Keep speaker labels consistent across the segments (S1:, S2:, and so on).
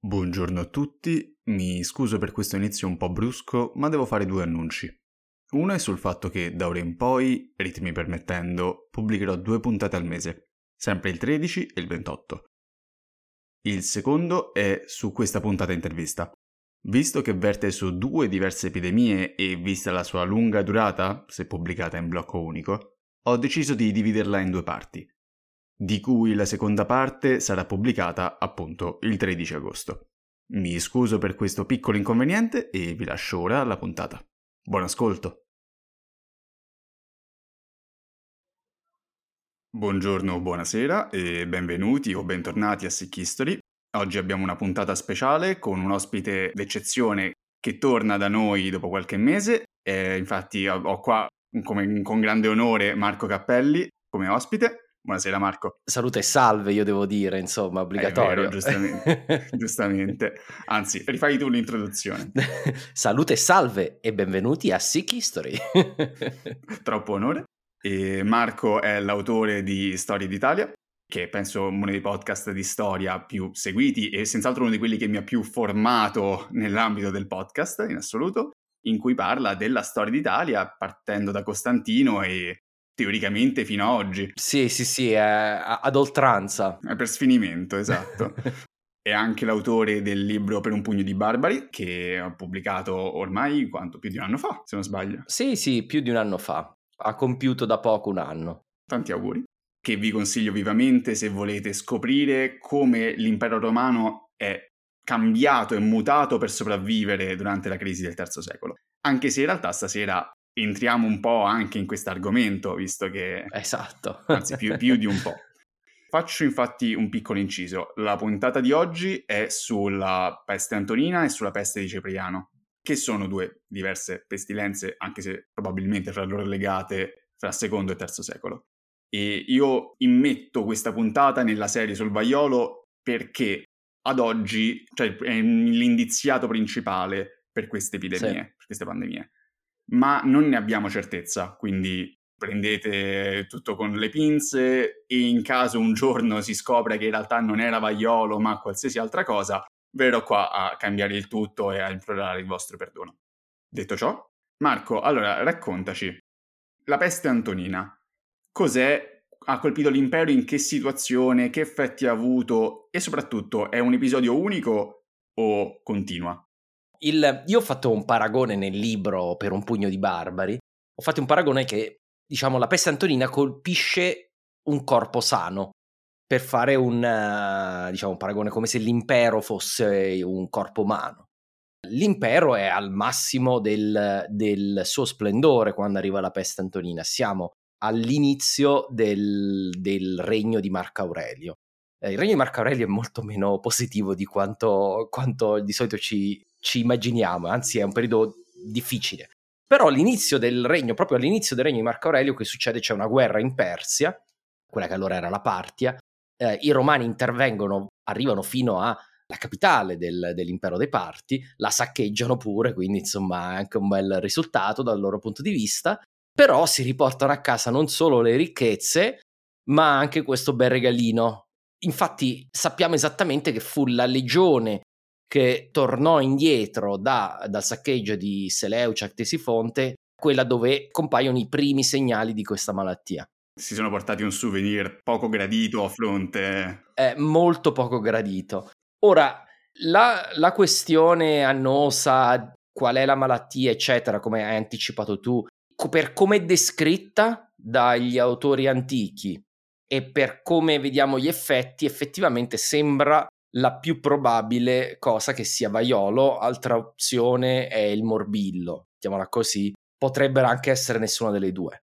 S1: Buongiorno a tutti, mi scuso per questo inizio un po' brusco, ma devo fare due annunci. Uno è sul fatto che da ora in poi, ritmi permettendo, pubblicherò due puntate al mese, sempre il 13 e il 28. Il secondo è su questa puntata intervista. Visto che verte su due diverse epidemie e vista la sua lunga durata, se pubblicata in blocco unico, ho deciso di dividerla in due parti di cui la seconda parte sarà pubblicata appunto il 13 agosto. Mi scuso per questo piccolo inconveniente e vi lascio ora alla puntata. Buon ascolto! Buongiorno, buonasera e benvenuti o bentornati a Sick History. Oggi abbiamo una puntata speciale con un ospite d'eccezione che torna da noi dopo qualche mese. E infatti ho qua come, con grande onore Marco Cappelli come ospite. Buonasera Marco.
S2: Salute e salve, io devo dire, insomma, obbligatorio.
S1: Vero, giustamente, giustamente. Anzi, rifai tu l'introduzione.
S2: Salute e salve e benvenuti a Sick History.
S1: Troppo onore. E Marco è l'autore di Storie d'Italia, che penso uno dei podcast di storia più seguiti e senz'altro uno di quelli che mi ha più formato nell'ambito del podcast in assoluto, in cui parla della storia d'Italia partendo da Costantino e teoricamente fino ad oggi.
S2: Sì, sì, sì, è ad oltranza.
S1: È per sfinimento, esatto. è anche l'autore del libro Per un pugno di barbari, che ha pubblicato ormai quanto? Più di un anno fa, se non sbaglio.
S2: Sì, sì, più di un anno fa. Ha compiuto da poco un anno.
S1: Tanti auguri. Che vi consiglio vivamente se volete scoprire come l'impero romano è cambiato e mutato per sopravvivere durante la crisi del terzo secolo. Anche se in realtà stasera entriamo un po' anche in questo argomento, visto che...
S2: Esatto.
S1: anzi, più, più di un po'. Faccio infatti un piccolo inciso. La puntata di oggi è sulla peste antonina e sulla peste di Cepriano, che sono due diverse pestilenze, anche se probabilmente fra loro legate fra secondo e terzo secolo. E io immetto questa puntata nella serie sul vaiolo perché ad oggi cioè, è l'indiziato principale per queste epidemie, sì. per queste pandemie ma non ne abbiamo certezza, quindi prendete tutto con le pinze e in caso un giorno si scopre che in realtà non era vaiolo ma qualsiasi altra cosa, verrò qua a cambiare il tutto e a implorare il vostro perdono. Detto ciò, Marco, allora raccontaci, la peste antonina, cos'è? Ha colpito l'impero in che situazione? Che effetti ha avuto? E soprattutto, è un episodio unico o continua?
S2: Il, io ho fatto un paragone nel libro per un pugno di barbari. Ho fatto un paragone che, diciamo, la peste antonina colpisce un corpo sano per fare un, diciamo, un paragone come se l'impero fosse un corpo umano. L'impero è al massimo del, del suo splendore quando arriva la peste antonina. Siamo all'inizio del, del regno di Marco Aurelio. Eh, il regno di Marco Aurelio è molto meno positivo di quanto, quanto di solito ci, ci immaginiamo, anzi è un periodo difficile. Però all'inizio del regno, proprio all'inizio del regno di Marco Aurelio, che succede? C'è una guerra in Persia, quella che allora era la Partia, eh, i romani intervengono, arrivano fino alla capitale del, dell'impero dei Parti, la saccheggiano pure, quindi insomma è anche un bel risultato dal loro punto di vista, però si riportano a casa non solo le ricchezze, ma anche questo bel regalino. Infatti sappiamo esattamente che fu la legione che tornò indietro da, dal saccheggio di Seleucia e Tesifonte, quella dove compaiono i primi segnali di questa malattia.
S1: Si sono portati un souvenir poco gradito a fronte.
S2: È molto poco gradito. Ora, la, la questione annosa, qual è la malattia, eccetera, come hai anticipato tu, per come è descritta dagli autori antichi e per come vediamo gli effetti, effettivamente sembra la più probabile cosa che sia vaiolo, altra opzione è il morbillo, chiamola così, potrebbero anche essere nessuna delle due.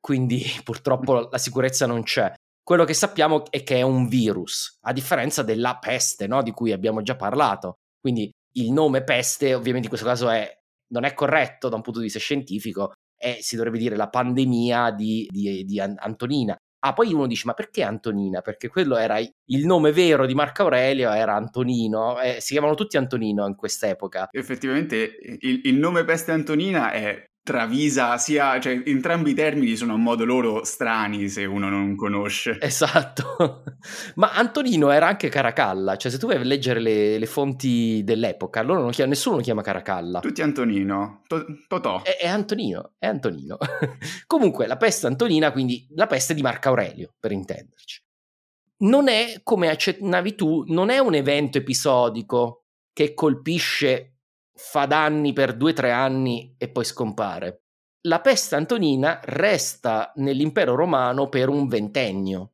S2: Quindi purtroppo la sicurezza non c'è. Quello che sappiamo è che è un virus, a differenza della peste, no? di cui abbiamo già parlato. Quindi il nome peste, ovviamente in questo caso è, non è corretto da un punto di vista scientifico, è, si dovrebbe dire la pandemia di, di, di Antonina, Ah, poi uno dice, ma perché Antonina? Perché quello era il nome vero di Marco Aurelio, era Antonino, eh, si chiamano tutti Antonino in quest'epoca.
S1: Effettivamente il, il nome peste Antonina è travisa sia, cioè entrambi i termini sono a modo loro strani se uno non conosce.
S2: Esatto. Ma Antonino era anche Caracalla, cioè se tu vai a leggere le, le fonti dell'epoca, loro non chiamano, nessuno lo chiama Caracalla.
S1: Tutti Antonino, to- Totò.
S2: È, è, Antonino, è Antonino. Comunque la peste Antonina, quindi la peste di Marco Aurelio, per intenderci. Non è, come accennavi tu, non è un evento episodico che colpisce fa danni per due o tre anni e poi scompare. La peste antonina resta nell'impero romano per un ventennio,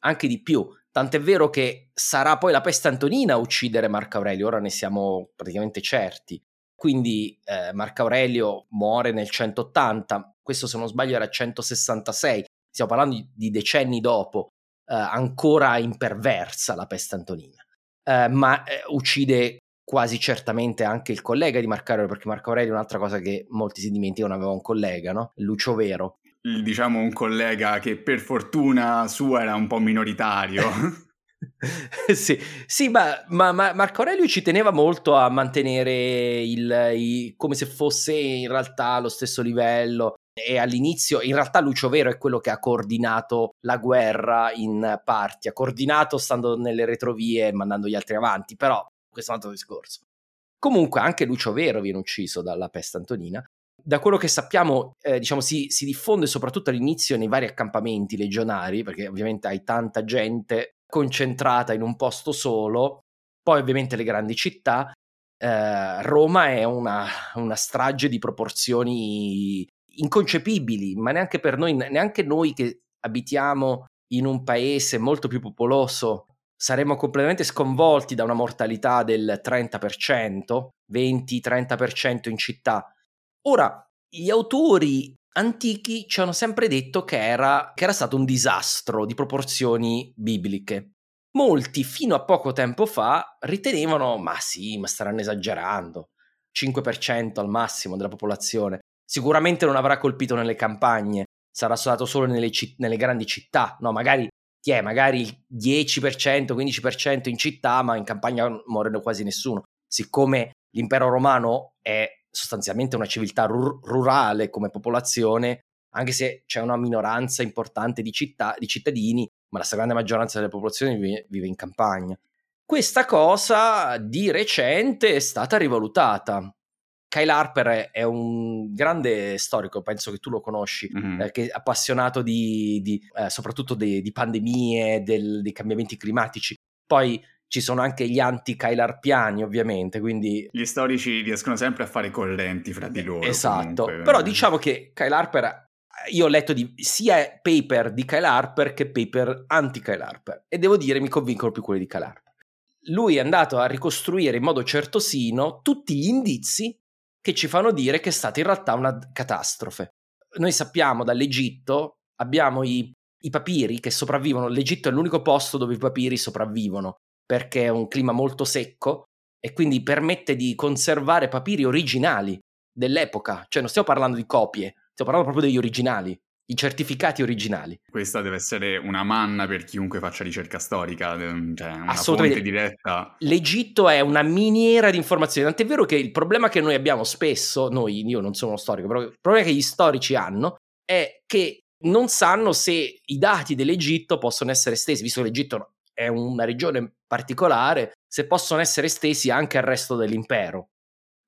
S2: anche di più. Tant'è vero che sarà poi la peste antonina a uccidere Marco Aurelio, ora ne siamo praticamente certi. Quindi eh, Marco Aurelio muore nel 180, questo se non sbaglio era 166, stiamo parlando di, decenni dopo, eh, ancora imperversa la peste antonina. Eh, ma eh, uccide quasi certamente anche il collega di Marco Aurelio, perché Marco Aurelio è un'altra cosa che molti si dimenticano, aveva un collega, no? Lucio Vero.
S1: Diciamo un collega che per fortuna sua era un po' minoritario.
S2: sì, sì ma, ma, ma, Marco Aurelio ci teneva molto a mantenere il, il, come se fosse in realtà allo stesso livello. E all'inizio, in realtà, Lucio Vero è quello che ha coordinato la guerra in parti, ha coordinato stando nelle retrovie e mandando gli altri avanti, però questo è un altro discorso. Comunque anche Lucio Vero viene ucciso dalla peste antonina. Da quello che sappiamo, eh, diciamo, si, si, diffonde soprattutto all'inizio nei vari accampamenti legionari, perché ovviamente hai tanta gente concentrata in un posto solo, poi ovviamente le grandi città. Eh, Roma è una, una strage di proporzioni inconcepibili, ma neanche per noi, neanche noi che abitiamo in un paese molto più popoloso saremmo completamente sconvolti da una mortalità del 30%, 20-30% in città. Ora, gli autori antichi ci hanno sempre detto che era, che era stato un disastro di proporzioni bibliche. Molti, fino a poco tempo fa, ritenevano, ma sì, ma staranno esagerando, 5% al massimo della popolazione. Sicuramente non avrà colpito nelle campagne, sarà stato solo nelle, nelle grandi città, no, magari ti è magari il 10%, 15% in città, ma in campagna muore quasi nessuno. Siccome l'impero romano è sostanzialmente una civiltà rur- rurale come popolazione, anche se c'è una minoranza importante di, città, di cittadini, ma la stragrande maggioranza della popolazione vive, vive in campagna. Questa cosa di recente è stata rivalutata. Kyle Harper è un grande storico, penso che tu lo conosci, mm-hmm. eh, che è appassionato di, di eh, soprattutto di, di pandemie, del, dei cambiamenti climatici. Poi ci sono anche gli anti-Kyle Harpiani, ovviamente, quindi...
S1: Gli storici riescono sempre a fare correnti fra di loro.
S2: Esatto, comunque. però diciamo che Kyle Harper... Io ho letto di, sia paper di Kyle Harper che paper anti-Kyle Harper e devo dire mi convincono più quelli di Kyle Harper. Lui è andato a ricostruire in modo certosino tutti gli indizi che ci fanno dire che è stata in realtà una catastrofe. Noi sappiamo dall'Egitto, abbiamo i, i papiri che sopravvivono, l'Egitto è l'unico posto dove i papiri sopravvivono perché è un clima molto secco e quindi permette di conservare papiri originali dell'epoca, cioè non stiamo parlando di copie, stiamo parlando proprio degli originali i certificati originali.
S1: Questa deve essere una manna per chiunque faccia ricerca storica, cioè una fonte diretta.
S2: L'Egitto è una miniera di informazioni, tant'è vero che il problema che noi abbiamo spesso, noi, io non sono uno storico, però il problema che gli storici hanno è che non sanno se i dati dell'Egitto possono essere estesi, visto che l'Egitto è una regione particolare, se possono essere estesi anche al resto dell'impero.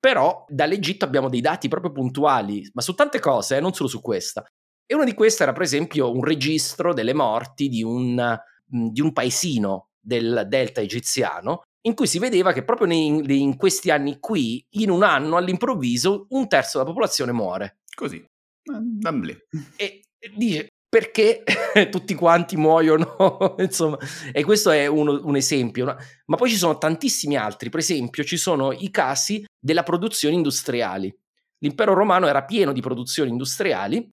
S2: Però dall'Egitto abbiamo dei dati proprio puntuali, ma su tante cose, eh, non solo su questa. E una di queste era per esempio un registro delle morti di un, mm, di un paesino del delta egiziano in cui si vedeva che proprio nei, in questi anni qui, in un anno all'improvviso, un terzo della popolazione muore.
S1: Così, d'amblè.
S2: E dice, perché tutti quanti muoiono? Insomma, e questo è uno, un esempio. No? Ma poi ci sono tantissimi altri. Per esempio, ci sono i casi della produzione industriali. L'impero romano era pieno di produzioni industriali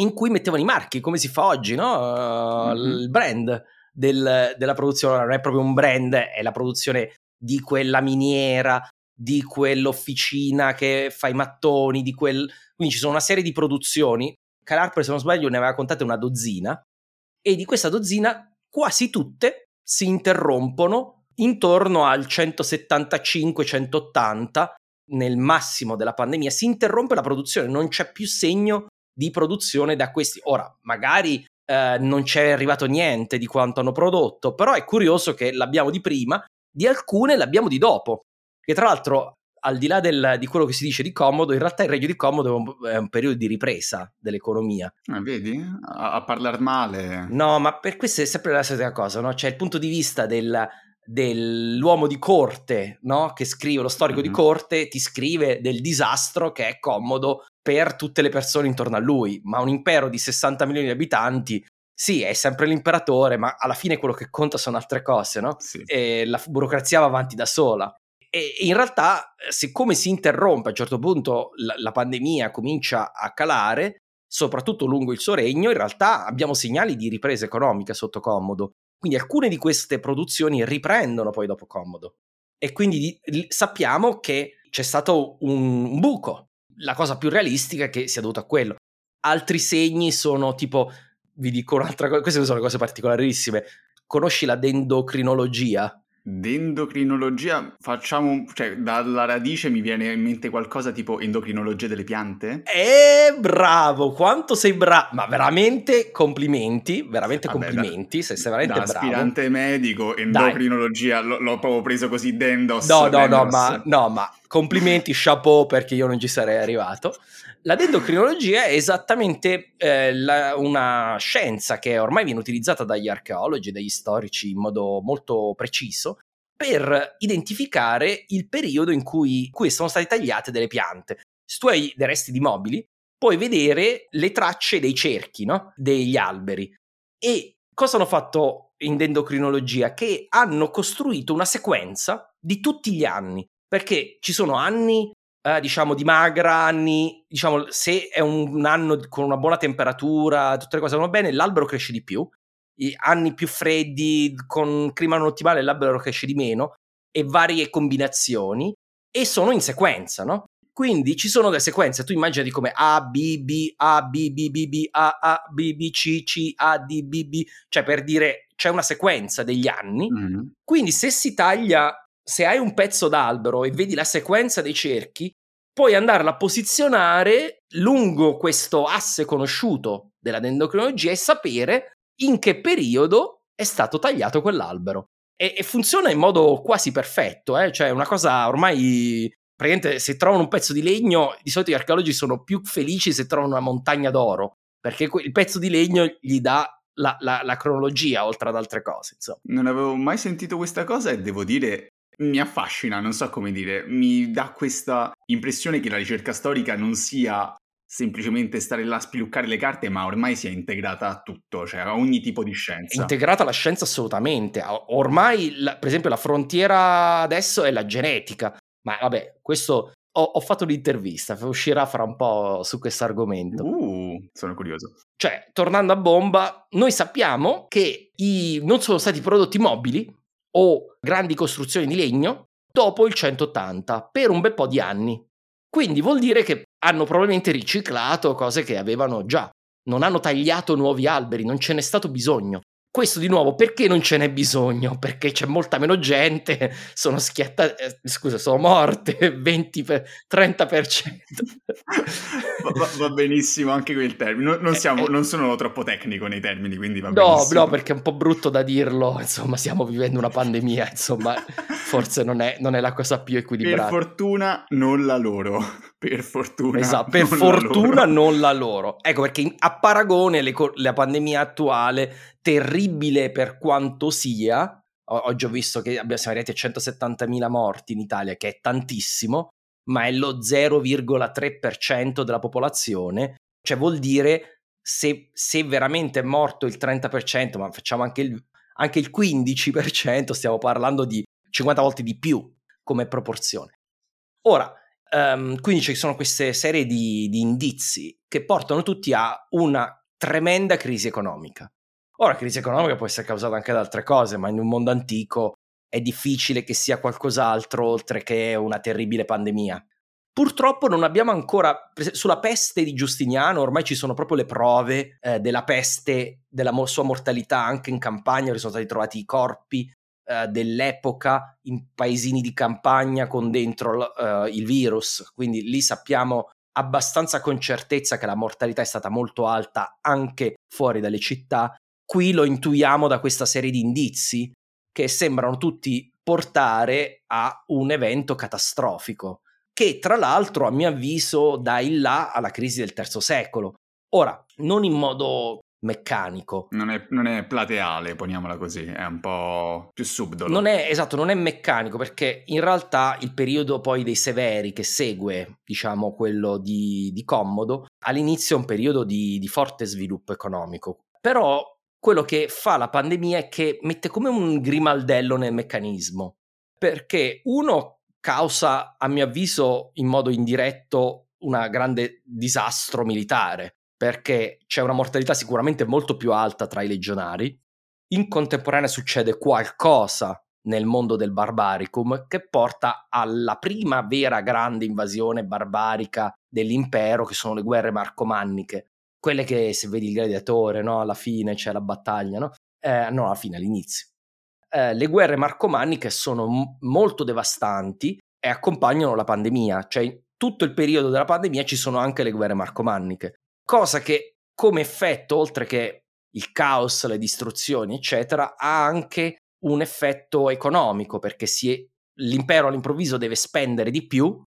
S2: in cui mettevano i marchi, come si fa oggi, no? mm-hmm. Il brand del, della produzione non è proprio un brand, è la produzione di quella miniera, di quell'officina che fa i mattoni, di quel... Quindi ci sono una serie di produzioni. Calarper, se non sbaglio, ne aveva contate una dozzina e di questa dozzina quasi tutte si interrompono intorno al 175-180 nel massimo della pandemia, si interrompe la produzione, non c'è più segno di produzione da questi. Ora, magari eh, non c'è arrivato niente di quanto hanno prodotto, però è curioso che l'abbiamo di prima, di alcune l'abbiamo di dopo. Che tra l'altro, al di là del, di quello che si dice di comodo, in realtà il regno di comodo è un, periodo di ripresa dell'economia.
S1: Ah, vedi? A, a parlare male.
S2: No, ma per questo è sempre la stessa cosa, no? C'è il punto di vista del, dell'uomo di corte, no? Che scrive, lo storico mm-hmm. di corte, ti scrive del disastro che è comodo per tutte le persone intorno a lui, ma un impero di 60 milioni di abitanti, sì, è sempre l'imperatore, ma alla fine quello che conta sono altre cose, no?
S1: Sì.
S2: E la burocrazia va avanti da sola. E in realtà, siccome si interrompe a un certo punto la, la pandemia comincia a calare, soprattutto lungo il suo regno, in realtà abbiamo segnali di ripresa economica sotto Comodo. Quindi alcune di queste produzioni riprendono poi dopo Comodo. E quindi sappiamo che c'è stato un buco. La cosa più realistica è che sia dovuto a quello. Altri segni sono tipo, vi dico un'altra cosa, queste sono cose particolarissime. Conosci la dendocrinologia?
S1: D'endocrinologia facciamo, cioè dalla radice mi viene in mente qualcosa tipo endocrinologia delle piante?
S2: Eh, bravo, quanto sei bravo, ma veramente complimenti, veramente Vabbè, complimenti, da, sei veramente da
S1: bravo. aspirante medico, endocrinologia, l- l'ho proprio preso così dendos.
S2: No, no, no, ma, no, ma complimenti, chapeau perché io non ci sarei arrivato. La dendocrinologia è esattamente eh, la, una scienza che ormai viene utilizzata dagli archeologi, dagli storici in modo molto preciso per identificare il periodo in cui, cui sono state tagliate delle piante. Se tu hai dei resti di mobili, puoi vedere le tracce dei cerchi, no? degli alberi. E cosa hanno fatto in endocrinologia? Che hanno costruito una sequenza di tutti gli anni, perché ci sono anni eh, diciamo di magra, anni, diciamo se è un anno con una buona temperatura, tutte le cose vanno bene, l'albero cresce di più. I anni più freddi, con clima non ottimale, l'albero cresce di meno e varie combinazioni e sono in sequenza, no? Quindi ci sono delle sequenze, tu immagini come A, B, B, A, B, B, B, B, A, A, B, B, C, C, A, D, B, B, cioè per dire c'è una sequenza degli anni. Mm-hmm. Quindi se si taglia se hai un pezzo d'albero e vedi la sequenza dei cerchi, puoi andarla a posizionare lungo questo asse conosciuto della dendrocrinologia e sapere in che periodo è stato tagliato quell'albero. E, e funziona in modo quasi perfetto, eh? cioè una cosa ormai praticamente se trovano un pezzo di legno, di solito gli archeologi sono più felici se trovano una montagna d'oro, perché il pezzo di legno gli dà la, la, la cronologia oltre ad altre cose. Insomma.
S1: Non avevo mai sentito questa cosa e devo dire mi affascina, non so come dire, mi dà questa impressione che la ricerca storica non sia semplicemente stare là a spiluccare le carte, ma ormai sia integrata a tutto, cioè a ogni tipo di scienza.
S2: Integrata alla scienza assolutamente. Ormai, la, per esempio, la frontiera adesso è la genetica. Ma vabbè, questo ho, ho, fatto un'intervista, uscirà fra un po' su questo argomento.
S1: Uh, sono curioso.
S2: Cioè, tornando a bomba, noi sappiamo che i, non sono stati prodotti mobili o grandi costruzioni di legno dopo il 180 per un bel po' di anni. Quindi vuol dire che hanno probabilmente riciclato cose che avevano già, non hanno tagliato nuovi alberi, non ce n'è stato bisogno. Questo di nuovo perché non ce n'è bisogno? Perché c'è molta meno gente, sono schiattate, eh, scusa, sono morte 20 per, 30%.
S1: va, va, benissimo anche quel termine. Non, non, eh, siamo, eh, non, sono troppo tecnico nei termini, quindi va
S2: no,
S1: benissimo.
S2: No, perché è un po' brutto da dirlo. Insomma, stiamo vivendo una pandemia, insomma, forse non è, non è la cosa più equilibrata.
S1: Per fortuna non la loro. Per fortuna.
S2: Esatto, per non fortuna la non la loro. Ecco perché a paragone le, la pandemia attuale, terribile per quanto sia, oggi ho visto che siamo arrivati a 170.000 morti in Italia, che è tantissimo, ma è lo 0,3% della popolazione. Cioè vuol dire se, se veramente è morto il 30%, ma facciamo anche il, anche il 15%, stiamo parlando di 50 volte di più come proporzione. Ora, Um, quindi ci sono queste serie di, di, indizi che portano tutti a una tremenda crisi economica. Ora, la crisi economica può essere causata anche da altre cose, ma in un mondo antico è difficile che sia qualcos'altro oltre che una terribile pandemia. Purtroppo non abbiamo ancora, sulla peste di Giustiniano, ormai ci sono proprio le prove eh, della peste, della sua mortalità anche in campagna, dove sono stati trovati i corpi eh, dell'epoca in paesini di campagna con dentro eh, il virus, quindi lì sappiamo abbastanza con certezza che la mortalità è stata molto alta anche fuori dalle città. Qui lo intuiamo da questa serie di indizi che sembrano tutti portare a un evento catastrofico, che tra l'altro a mio avviso dà il là alla crisi del terzo secolo. Ora, non in modo meccanico.
S1: Non è, non è, plateale, poniamola così, è un po' più subdolo.
S2: Non è, esatto, non è meccanico perché in realtà il periodo poi dei Severi che segue, diciamo, quello di, di Commodo, all'inizio è un periodo di, di forte sviluppo economico. Però quello che fa la pandemia è che mette come un grimaldello nel meccanismo. Perché uno causa, a mio avviso, in modo indiretto, un grande disastro militare perché c'è una mortalità sicuramente molto più alta tra i legionari. In contemporanea succede qualcosa nel mondo del barbaricum che porta alla prima vera grande invasione barbarica dell'impero, che sono le guerre marcomanniche. Quelle che se vedi il gladiatore, no? alla fine c'è la battaglia, no? Eh, no, alla fine, all'inizio. Eh, le guerre marcomanniche sono m- molto devastanti e accompagnano la pandemia, cioè in tutto il periodo della pandemia ci sono anche le guerre marcomanniche cosa che come effetto, oltre che il caos, le distruzioni, eccetera, ha anche un effetto economico, perché è, l'impero all'improvviso deve spendere di più,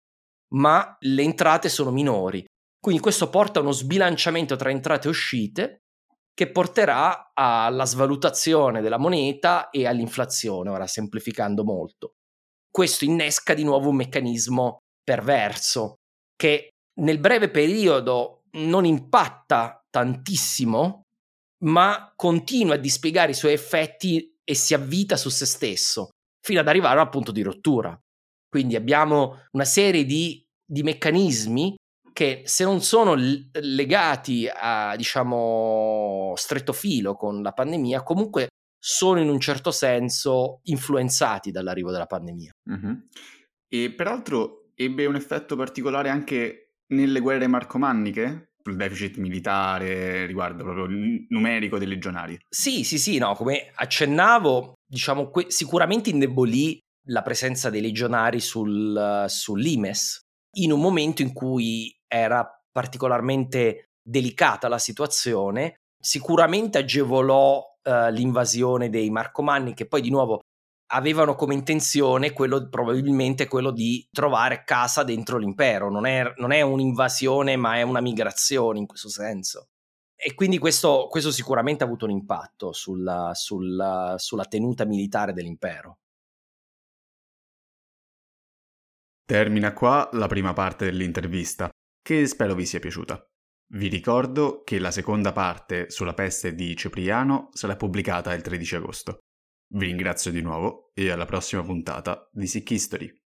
S2: ma le entrate sono minori. Quindi questo porta a uno sbilanciamento tra entrate e uscite che porterà alla svalutazione della moneta e all'inflazione, ora semplificando molto. Questo innesca di nuovo un meccanismo perverso che nel breve periodo non impatta tantissimo, ma continua a dispiegare i suoi effetti e si avvita su se stesso, fino ad arrivare al punto di rottura. Quindi abbiamo una serie di, di meccanismi che se non sono legati a, diciamo, stretto filo con la pandemia, comunque sono in un certo senso influenzati dall'arrivo della pandemia.
S1: Mm-hmm. E peraltro ebbe un effetto particolare anche nelle guerre marcomanniche sul deficit militare riguardo proprio il numerico dei legionari.
S2: Sì, sì, sì, no, come accennavo, diciamo que- sicuramente indebolì la presenza dei legionari sul, sull'Imes in un momento in cui era particolarmente delicata la situazione, sicuramente agevolò uh, l'invasione dei Marcomanni che poi di nuovo avevano come intenzione quello, probabilmente quello di trovare casa dentro l'impero. Non è, non è un'invasione, ma è una migrazione in questo senso. E quindi questo, questo sicuramente ha avuto un impatto sulla, sulla, sulla tenuta militare dell'impero.
S1: Termina qua la prima parte dell'intervista, che spero vi sia piaciuta. Vi ricordo che la seconda parte sulla peste di Cipriano sarà pubblicata il 13 agosto. Vi ringrazio di nuovo e alla prossima puntata di Sick History.